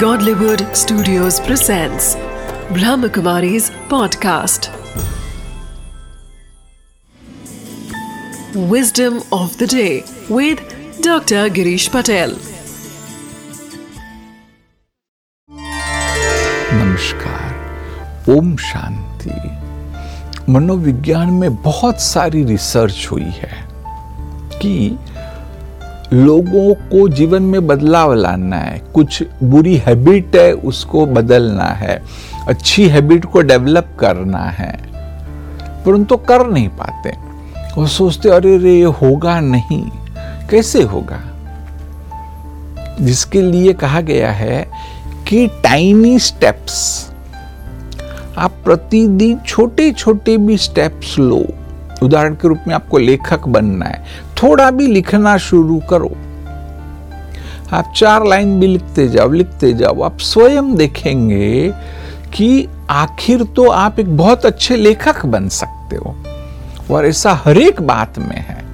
Godlywood Studios presents Brahmakumari's podcast. Wisdom of the day with Dr. Girish Patel. नमस्कार ओम शांति मनोविज्ञान में बहुत सारी रिसर्च हुई है कि लोगों को जीवन में बदलाव लाना है। कुछ बुरी हैबिट है, उसको बदलना है। अच्छी हैबिट को डेवलप करना है। परंतु कर नहीं पाते। वो सोचते, अरे अरे ये होगा नहीं। कैसे होगा? जिसके लिए कहा गया है कि टाइनी स्टेप्स आप प्रतिदिन छोटे छोटे भी स्टेप्स लो। उदाहरण के रूप में आपको लेखक बनना है। थोड़ा भी लिखना शुरू करो। आप चार लाइन भी लिखते जाओ लिखते जाओ, आप स्वयं देखेंगे कि आखिर तो आप एक बहुत अच्छे लेखक बन सकते हो। और ऐसा हर एक बात में है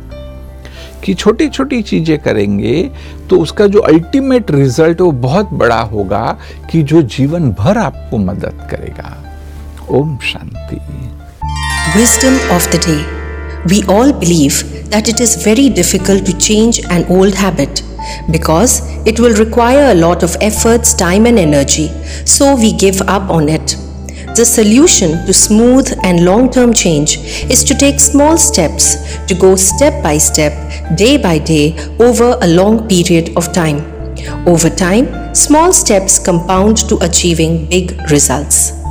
कि छोटी छोटी चीज़ें करेंगे तो उसका जो अल्टीमेट रिज़ल्ट वो बहुत बड़ा होगा कि जो जीवन भर आपको मदद करेगा। Om Shanti. Wisdom of the day. We all believe that it is very difficult to change an old habit because it will require a lot of efforts, time, and energy, so we give up on it. The solution to smooth and long term change is to take small steps, to go step by step, day by day, over a long period of time. Over time, small steps compound to achieving big results.